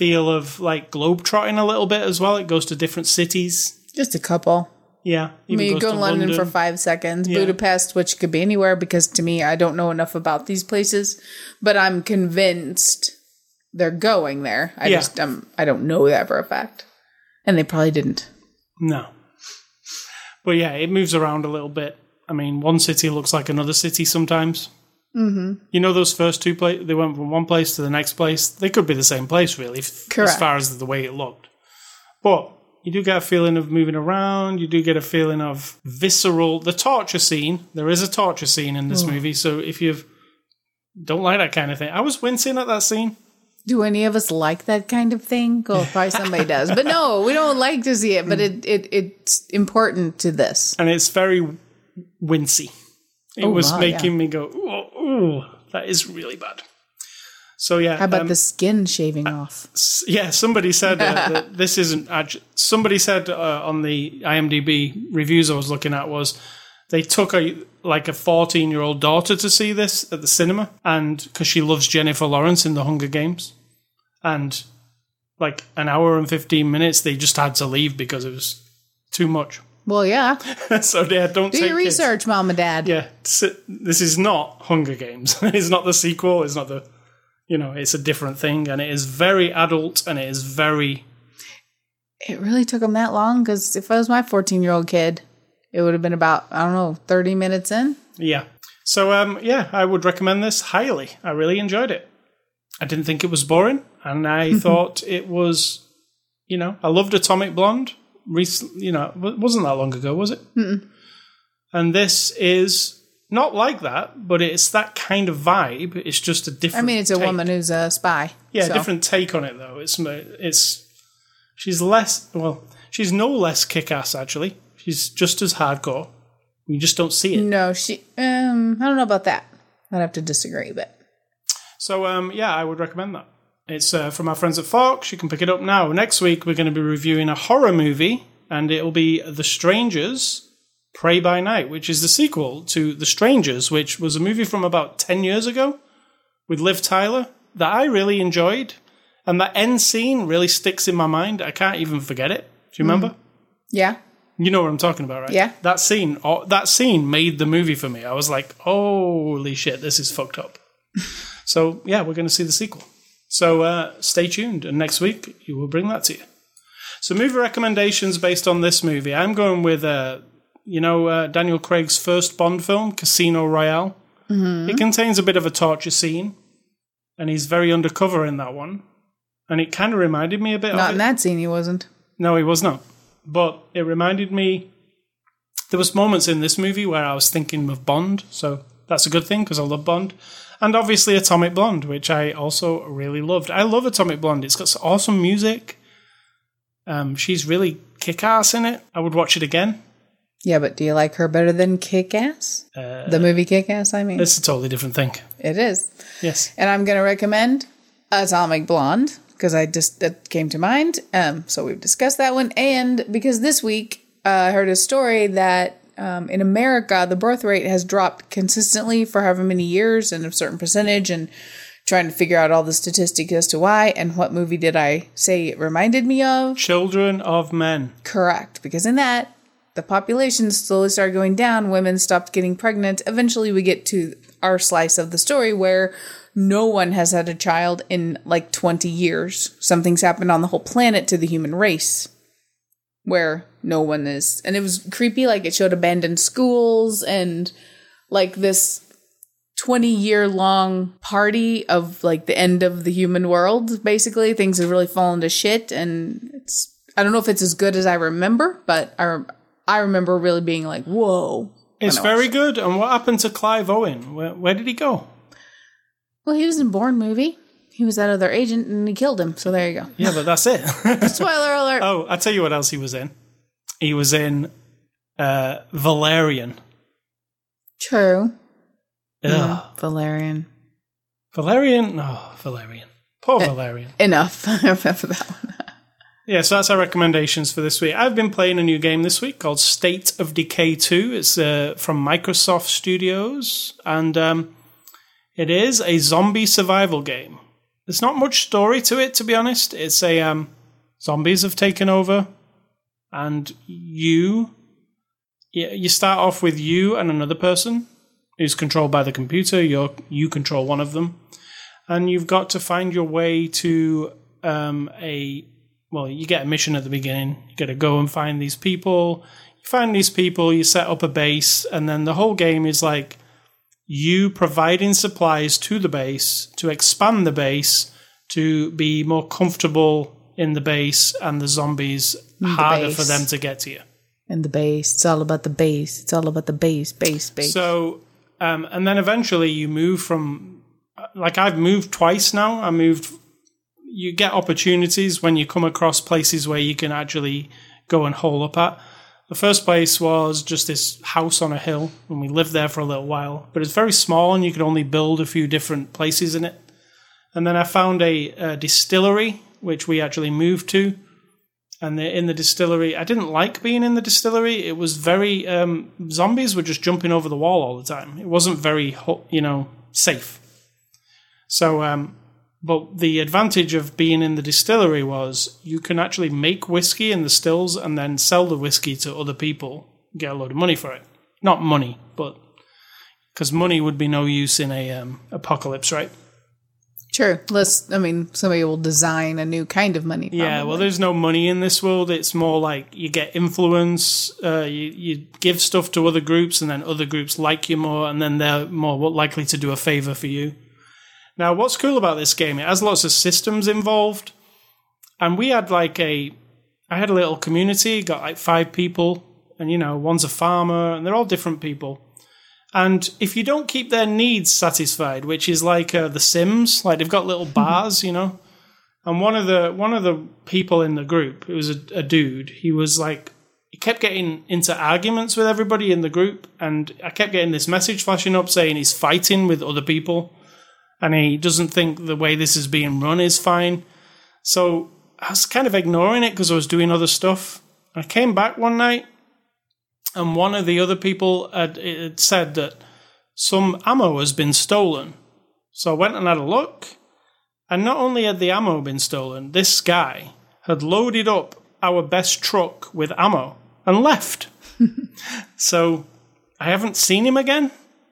feel of like globetrotting a little bit as well. It goes to different cities. Just a couple. Yeah. I mean, you go to London, for five seconds, Budapest, which could be anywhere because to me, I don't know enough about these places, but I'm convinced they're going there. I Yeah. just, um, I don't know that for a fact. And they probably didn't. No. But yeah, it moves around a little bit. I mean, one city looks like another city sometimes. Mm-hmm. You know, those first two places, they went from one place to the next place. They could be the same place, really, f- as far as the way it looked. But you do get a feeling of moving around. You do get a feeling of visceral. The torture scene, there is a torture scene in this movie. So if you don't like that kind of thing, I was wincing at that scene. Do any of us like that kind of thing? Well, probably somebody does, but no, we don't like to see it. But it, it it's important to this. and it's very wincy. It Oh, was wow, making me go, ooh, that is really bad. So yeah, How about um, the skin shaving off? yeah. Somebody said uh, that this isn't. actu- Somebody said uh, on the IMDb reviews I was looking at was they took a like a fourteen year old daughter to see this at the cinema, and because she loves Jennifer Lawrence in the Hunger Games, and like an hour and fifteen minutes, they just had to leave because it was too much. Well, yeah. so yeah, don't Do take your kids. research, mom and dad. Yeah, this is not Hunger Games. it's not the sequel. It's not the, you know, it's a different thing, and it is very adult, and it is very. It really took them that long because if I was my 14 year old kid, it would have been about, I don't know, 30 minutes in. Yeah. So um, yeah, I would recommend this highly. I really enjoyed it. I didn't think it was boring, and I thought it was, you know, I loved Atomic Blonde. Recent, you know, it wasn't that long ago, was it? And this is not like that, but it's that kind of vibe. It's just a different. I mean, it's a take. woman who's a spy. Yeah, so. different take on it though. It's it's she's less well, she's no less kick-ass actually. She's just as hardcore. You just don't see it. No, she, um, I don't know about that. I'd have to disagree, but So um, yeah, I would recommend that. It's uh, from our friends at Fox. You can pick it up now. Next week we're going to be reviewing a horror movie, and it'll be The Strangers. Prey by Night, which is the sequel to The Strangers, which was a movie from about 10 years ago with Liv Tyler that I really enjoyed. And that end scene really sticks in my mind. I can't even forget it. Do you remember? yeah. You know what I'm talking about, right? Yeah. That scene, oh, that scene made the movie for me. I was like, holy shit, this is fucked up. so yeah, we're going to see the sequel. So uh, stay tuned, and next week you will bring that to you. So movie recommendations based on this movie. I'm going with, uh, you know, uh, Daniel Craig's first Bond film, Casino Royale. It contains a bit of a torture scene, and he's very undercover in that one. And it kind of reminded me a bit Not of in that scene, he wasn't. No, he was not. But it reminded me. There was moments in this movie where I was thinking of Bond, so that's a good thing because I love Bond, and obviously Atomic Blonde, which I also really loved. I love Atomic Blonde. It's got some awesome music. Um, she's really kick-ass in it. I would watch it again. Yeah, but do you like her better than Kick Ass? the movie Kick Ass, I mean. It's a totally different thing. It is. Yes. And I'm going to recommend Atomic Blonde because I just that came to mind. Um, so we've discussed that one, and because this week uh, I heard a story that um, in America, the birth rate has dropped consistently for however many years and a certain percentage, and trying to figure out all the statistics as to why. And what movie did I say it reminded me of? Children of Men. Correct, because in that, the population slowly started going down, women stopped getting pregnant. Eventually, we get to our slice of the story where no one has had a child in like 20 years. Something's happened on the whole planet to the human race where no one is. And it was creepy. Like it showed abandoned schools and like this 20 year long party of like the end of the human world, basically. Things have really fallen to shit. And it's, I don't know if it's as good as I remember, but I, I remember really being like, whoa. It's very good. And what happened to Clive Owen? Where, where did he go? Well, he was in Bourne movie. He was that other agent and he killed him. So there you go. Yeah, but that's it. Spoiler alert. oh, I'll tell you what else he was in. He was in uh, Valerian. True. Ugh. Valerian. Valerian? No, Valerian. Poor Valerian. Enough. I remember that one. Yeah, so that's our recommendations for this week. I've been playing a new game this week called State of Decay 2. It's uh, from Microsoft Studios, and um, it is a zombie survival game. There's not much story to it, to be honest. It's a um, zombies have taken over, and you you start off with you and another person who's controlled by the computer. You you control one of them, and you've got to find your way to um, a well. You get a mission at the beginning. You got to go and find these people. You find these people. You set up a base, and then the whole game is like you providing supplies to the base to expand the base to be more comfortable in the base and the zombies harder base. for them to get to you. And the base. It's all about the base. It's all about the base, base, base. So, um, and then eventually you move from, like I've moved twice now. I moved, you get opportunities when you come across places where you can actually go and hole up at. The first place was just this house on a hill, and we lived there for a little while. But it's very small, and you could only build a few different places in it. And then I found a, a distillery, which we actually moved to. And the, in the distillery, I didn't like being in the distillery. It was very um, zombies were just jumping over the wall all the time. It wasn't very, you know, safe. So, um, but the advantage of being in the distillery was you can actually make whiskey in the stills and then sell the whiskey to other people, get a load of money for it. Not money, but because money would be no use in a um, apocalypse, right? Sure. Let's, I mean, somebody will design a new kind of money. Yeah, well, there's no money in this world. It's more like you get influence, uh, you, you give stuff to other groups, and then other groups like you more, and then they're more likely to do a favor for you. Now, what's cool about this game? It has lots of systems involved, and we had like a, I had a little community, got like five people, and you know, one's a farmer, and they're all different people. And if you don't keep their needs satisfied, which is like uh, the Sims, like they've got little bars, you know. And one of the one of the people in the group, it was a, a dude. He was like, he kept getting into arguments with everybody in the group, and I kept getting this message flashing up saying he's fighting with other people, and he doesn't think the way this is being run is fine. So I was kind of ignoring it because I was doing other stuff. I came back one night and one of the other people had, had said that some ammo has been stolen. So I went and had a look, and not only had the ammo been stolen, this guy had loaded up our best truck with ammo and left. so I haven't seen him again.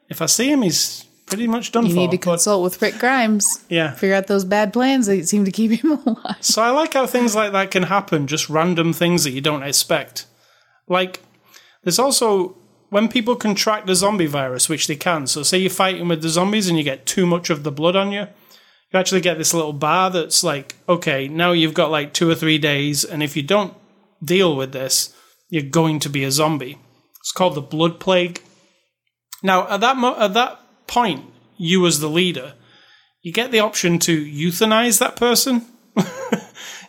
If I see him, he's pretty much done for You for. need to consult with Rick Grimes. yeah. Figure out those bad plans that seem to keep him alive. So I like how things like that can happen, just random things that you don't expect. Like, there's also when people contract the zombie virus, which they can. So, say you're fighting with the zombies and you get too much of the blood on you, you actually get this little bar that's like, okay, now you've got like two or three days, and if you don't deal with this, you're going to be a zombie. It's called the blood plague. Now, at that mo- at that point, you as the leader, you get the option to euthanize that person.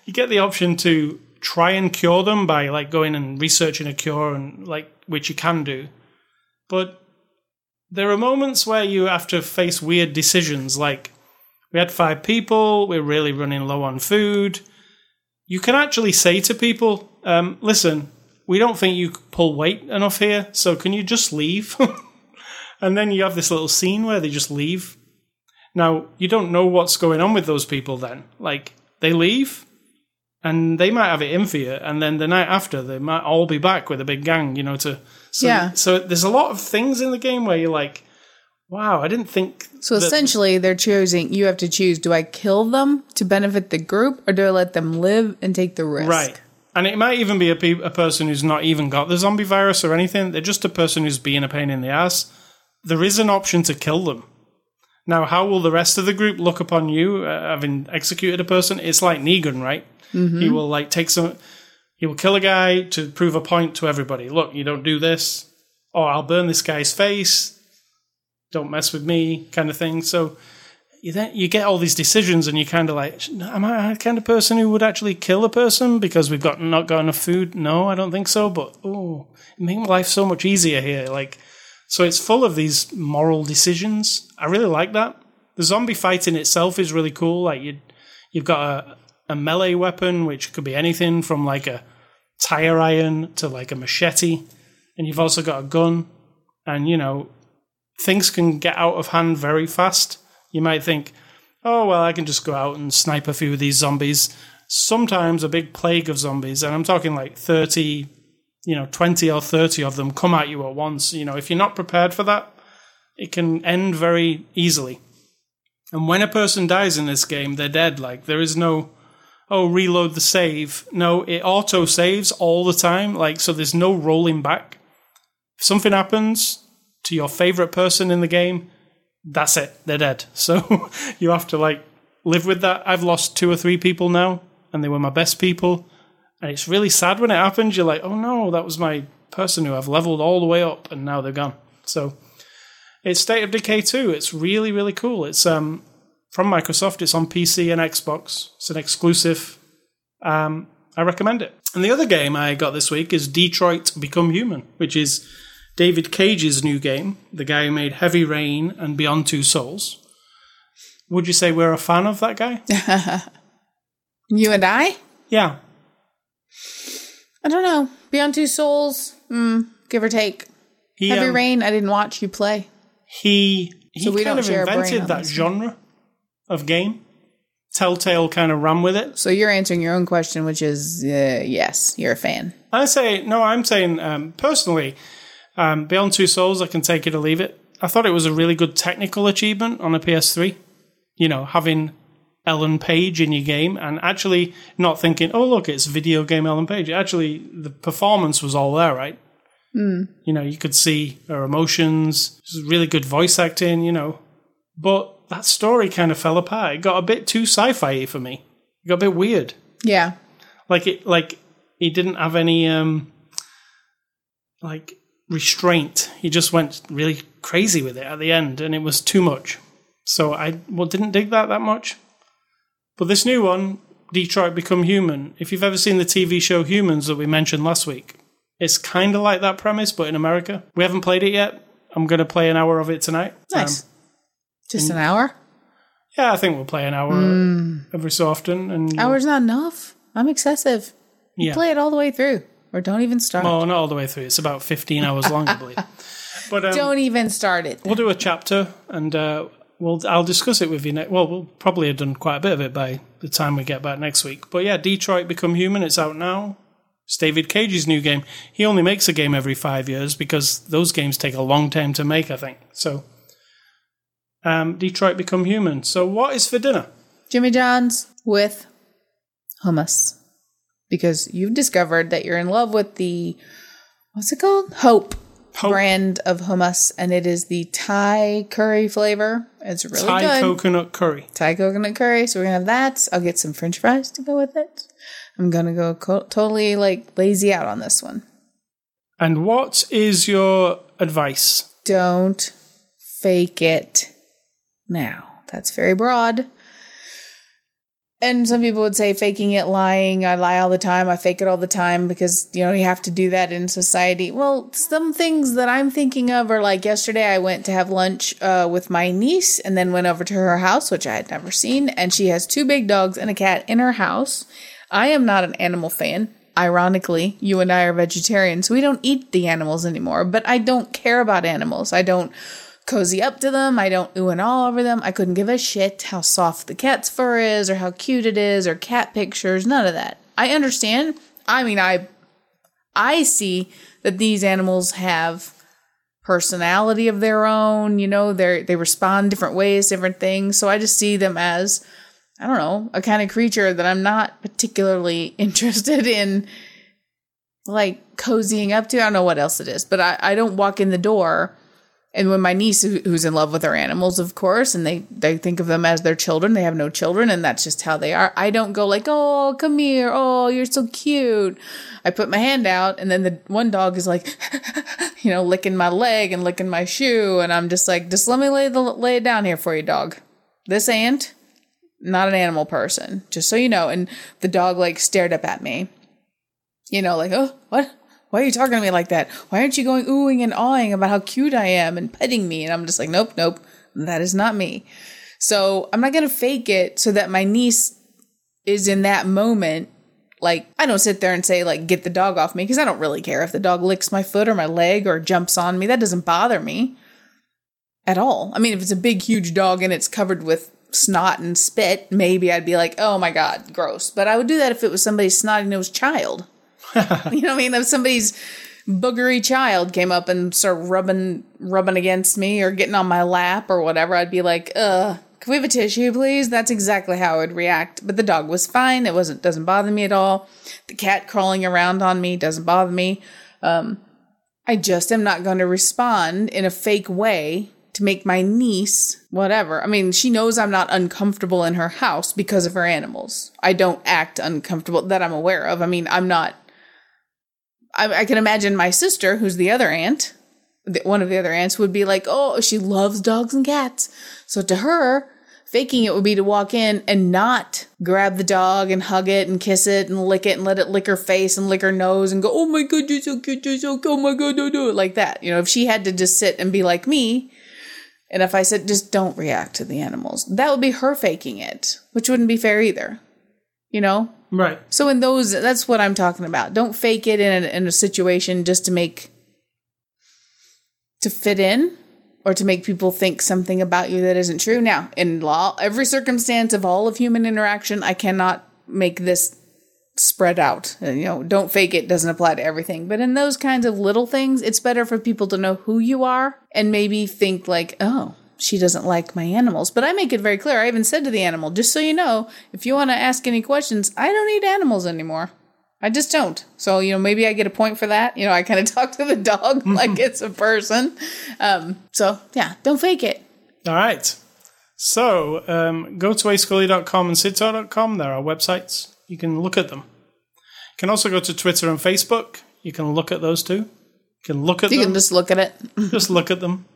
you get the option to try and cure them by like going and researching a cure and like which you can do. But there are moments where you have to face weird decisions like we had five people, we're really running low on food. You can actually say to people, um, listen, we don't think you pull weight enough here, so can you just leave? and then you have this little scene where they just leave. Now, you don't know what's going on with those people then. Like, they leave, and they might have it in for you, and then the night after, they might all be back with a big gang, you know, to. So, Yeah. So there's a lot of things in the game where you're like, wow, I didn't think. So that- essentially, they're choosing. You have to choose: do I kill them to benefit the group, or do I let them live and take the risk? Right. And it might even be a, pe- a person who's not even got the zombie virus or anything. They're just a person who's being a pain in the ass. There is an option to kill them. Now, how will the rest of the group look upon you uh, having executed a person? It's like Negan, right? He will like take some. He will kill a guy to prove a point to everybody. Look, you don't do this, or I'll burn this guy's face. Don't mess with me, kind of thing. So you then you get all these decisions, and you're kind of like, am I a kind of person who would actually kill a person because we've got not got enough food? No, I don't think so. But oh, it makes life so much easier here. Like, so it's full of these moral decisions. I really like that. The zombie fighting itself is really cool. Like you, you've got a, a melee weapon which could be anything from like a tire iron to like a machete, and you've also got a gun. And you know, things can get out of hand very fast. You might think, oh, well, I can just go out and snipe a few of these zombies. Sometimes a big plague of zombies, and I'm talking like 30, you know, 20 or 30 of them come at you at once. You know, if you're not prepared for that, it can end very easily. And when a person dies in this game, they're dead. Like, there is no, oh, reload the save. No, it auto saves all the time. Like, so there's no rolling back. If something happens to your favorite person in the game, that's it. They're dead. So you have to like live with that. I've lost two or three people now, and they were my best people. And it's really sad when it happens. You're like, oh no, that was my person who I've leveled all the way up, and now they're gone. So it's State of Decay 2. It's really, really cool. It's um from Microsoft. It's on PC and Xbox. It's an exclusive. Um, I recommend it. And the other game I got this week is Detroit Become Human, which is David Cage's new game, the guy who made Heavy Rain and Beyond Two Souls. Would you say we're a fan of that guy? You and I? yeah. I don't know. Beyond Two Souls, mm, give or take. He, Heavy um, Rain, I didn't watch you play. he he So we kind don't of share a brain invented that genre of game. Telltale kind of ran with it. So you're answering your own question, which is uh, yes, you're a fan. I say no. I'm saying um, personally, um, Beyond Two Souls, I can take it or leave it. I thought it was a really good technical achievement on a PS3. You know, having Ellen Page in your game and actually not thinking, oh look, it's video game Ellen Page. Actually, the performance was all there, right? You know, you could see her emotions. Really good voice acting. You know, but that story kind of fell apart. It got a bit too sci-fi for me. It got a bit weird Yeah. like it like he didn't have any um like restraint he just went really crazy with it at the end and it was too much so i well didn't dig that that much but this new one detroit become human if you've ever seen the tv show humans that we mentioned last week it's kind of like that premise but in america we haven't played it yet i'm going to play an hour of it tonight Nice. Um, Just an hour? yeah i think we'll play an hour every so often and Hour's not enough. I'm excessive. yeah Play it all the way through. Or don't even start. Oh, not all the way through. It's about 15 hours long, I believe. But um, don't even start it. we'll do a chapter and uh, we'll I'll discuss it with you. Ne- well, we'll probably have done quite a bit of it by the time we get back next week. But yeah, Detroit Become Human. It's out now. It's David Cage's new game. He only makes a game every five years because those games take a long time to make. I think so. Um, Detroit Become Human. So, what is for dinner? Jimmy John's with hummus. Because you've discovered that you're in love with the what's it called? Hope, Hope. brand of hummus, and it is the Thai curry flavor. It's really Thai good. coconut curry. Thai coconut curry. So we're gonna have that. I'll get some French fries to go with it. I'm gonna go co- totally like lazy out on this one. And what is your advice? Don't fake it now. That's very broad. And some people would say faking it, lying. I lie all the time. I fake it all the time because, you know, you have to do that in society. Well, some things that I'm thinking of are like yesterday I went to have lunch uh, with my niece and then went over to her house, which I had never seen. And she has two big dogs and a cat in her house. I am not an animal fan. ironically, you and I are vegetarians. So We don't eat the animals anymore, but I don't care about animals. I don't cozy up to them. I don't ooh and all over them. I couldn't give a shit how soft the cat's fur is or how cute it is or cat pictures, none of that. I understand. I mean, I I see that these animals have personality of their own, you know, they they respond different ways, different things. So I just see them as I don't know, a kind of creature that I'm not particularly interested in like cozying up to. I don't know what else it is, but I, I don't walk in the door and when my niece who's in love with her animals of course and they they think of them as their children they have no children and that's just how they are. I don't go like oh come here. Oh you're so cute. I put my hand out and then the one dog is like you know licking my leg and licking my shoe and i'm just like just let me lay the lay it down here for you dog. This ant not an animal person. Just so you know and the dog like stared up at me. You know like oh what why are you talking to me like that? Why aren't you going oohing and awing about how cute I am and petting me? And I'm just like, nope, nope, that is not me. So I'm not going to fake it so that my niece is in that moment. Like, I don't sit there and say, like, get the dog off me because I don't really care if the dog licks my foot or my leg or jumps on me. That doesn't bother me at all. I mean, if it's a big, huge dog and it's covered with snot and spit, maybe I'd be like, oh my God, gross. But I would do that if it was somebody's snotty nosed child. you know what I mean? If somebody's boogery child came up and started rubbing rubbing against me or getting on my lap or whatever, I'd be like, "Uh, can we have a tissue, please?" That's exactly how I would react. But the dog was fine; it wasn't doesn't bother me at all. The cat crawling around on me doesn't bother me. Um, I just am not going to respond in a fake way to make my niece whatever. I mean, she knows I'm not uncomfortable in her house because of her animals. I don't act uncomfortable that I'm aware of. I mean, I'm not I, I can imagine my sister, who's the other aunt, one of the other aunts, would be like, "Oh, she loves dogs and cats." So to her, faking it would be to walk in and not grab the dog and hug it and kiss it and lick it and let it lick her face and lick her nose and go, "Oh my god, you're so cute, you're so cute, oh my god, do do like that." You know, if she had to just sit and be like me, and if I said just don't react to the animals, that would be her faking it, which wouldn't be fair either. You know, Right. so in those, that's what I'm talking about. Don't fake it in a, in a situation just to make to fit in or to make people think something about you that isn't true. Now, in law, every circumstance of all of human interaction, I cannot make this spread out. You know, don't fake it doesn't apply to everything. But in those kinds of little things, it's better for people to know who you are and maybe think like, oh, she doesn't like my animals. But I make it very clear. I even said to the animal, just so you know, if you want to ask any questions, I don't eat animals anymore. I just don't. So, you know, maybe I get a point for that. You know, I kind of talk to the dog like it's a person. Um, so, yeah, don't fake it. All right. So um, go to ascully.com and sidtalk.com. There are websites. You can look at them. You can also go to Twitter and Facebook. You can look at those too. You can look at You them. can just look at it. just look at them.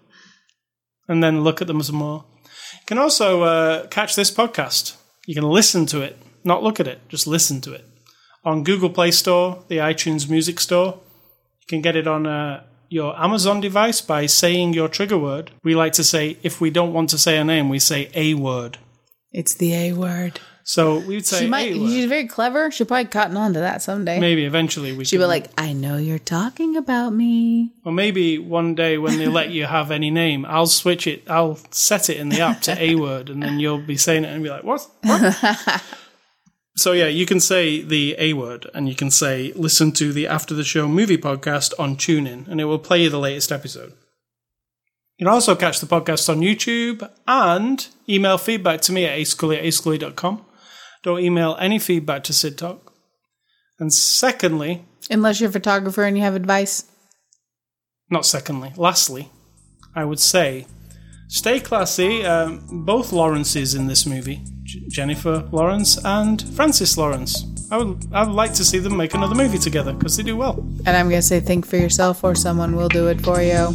And then look at them some more. You can also uh, catch this podcast. You can listen to it, not look at it, just listen to it. On Google Play Store, the iTunes Music Store. You can get it on uh, your Amazon device by saying your trigger word. We like to say, if we don't want to say a name, we say a word. It's the A word. So we would say She might, a word. she's very clever. She'll probably cotton on to that someday. Maybe eventually we She'll can, be like, I know you're talking about me. or maybe one day when they let you have any name, I'll switch it. I'll set it in the app to a word, and then you'll be saying it and be like, "What? What?" so yeah, you can say the a word, and you can say listen to the After the Show movie podcast on TuneIn, and it will play you the latest episode. You can also catch the podcast on YouTube and email feedback to me at ascully at ascully.com. Don't email any feedback to Sid Talk. And secondly, Unless you're a photographer and you have advice. not secondly, lastly, I would say stay classy. Um, both Lawrences in this movie, J- Jennifer Lawrence and Francis Lawrence. I would, I would like to see them make another movie together because they do well. And I'm going to say, think for yourself or someone will do it for you.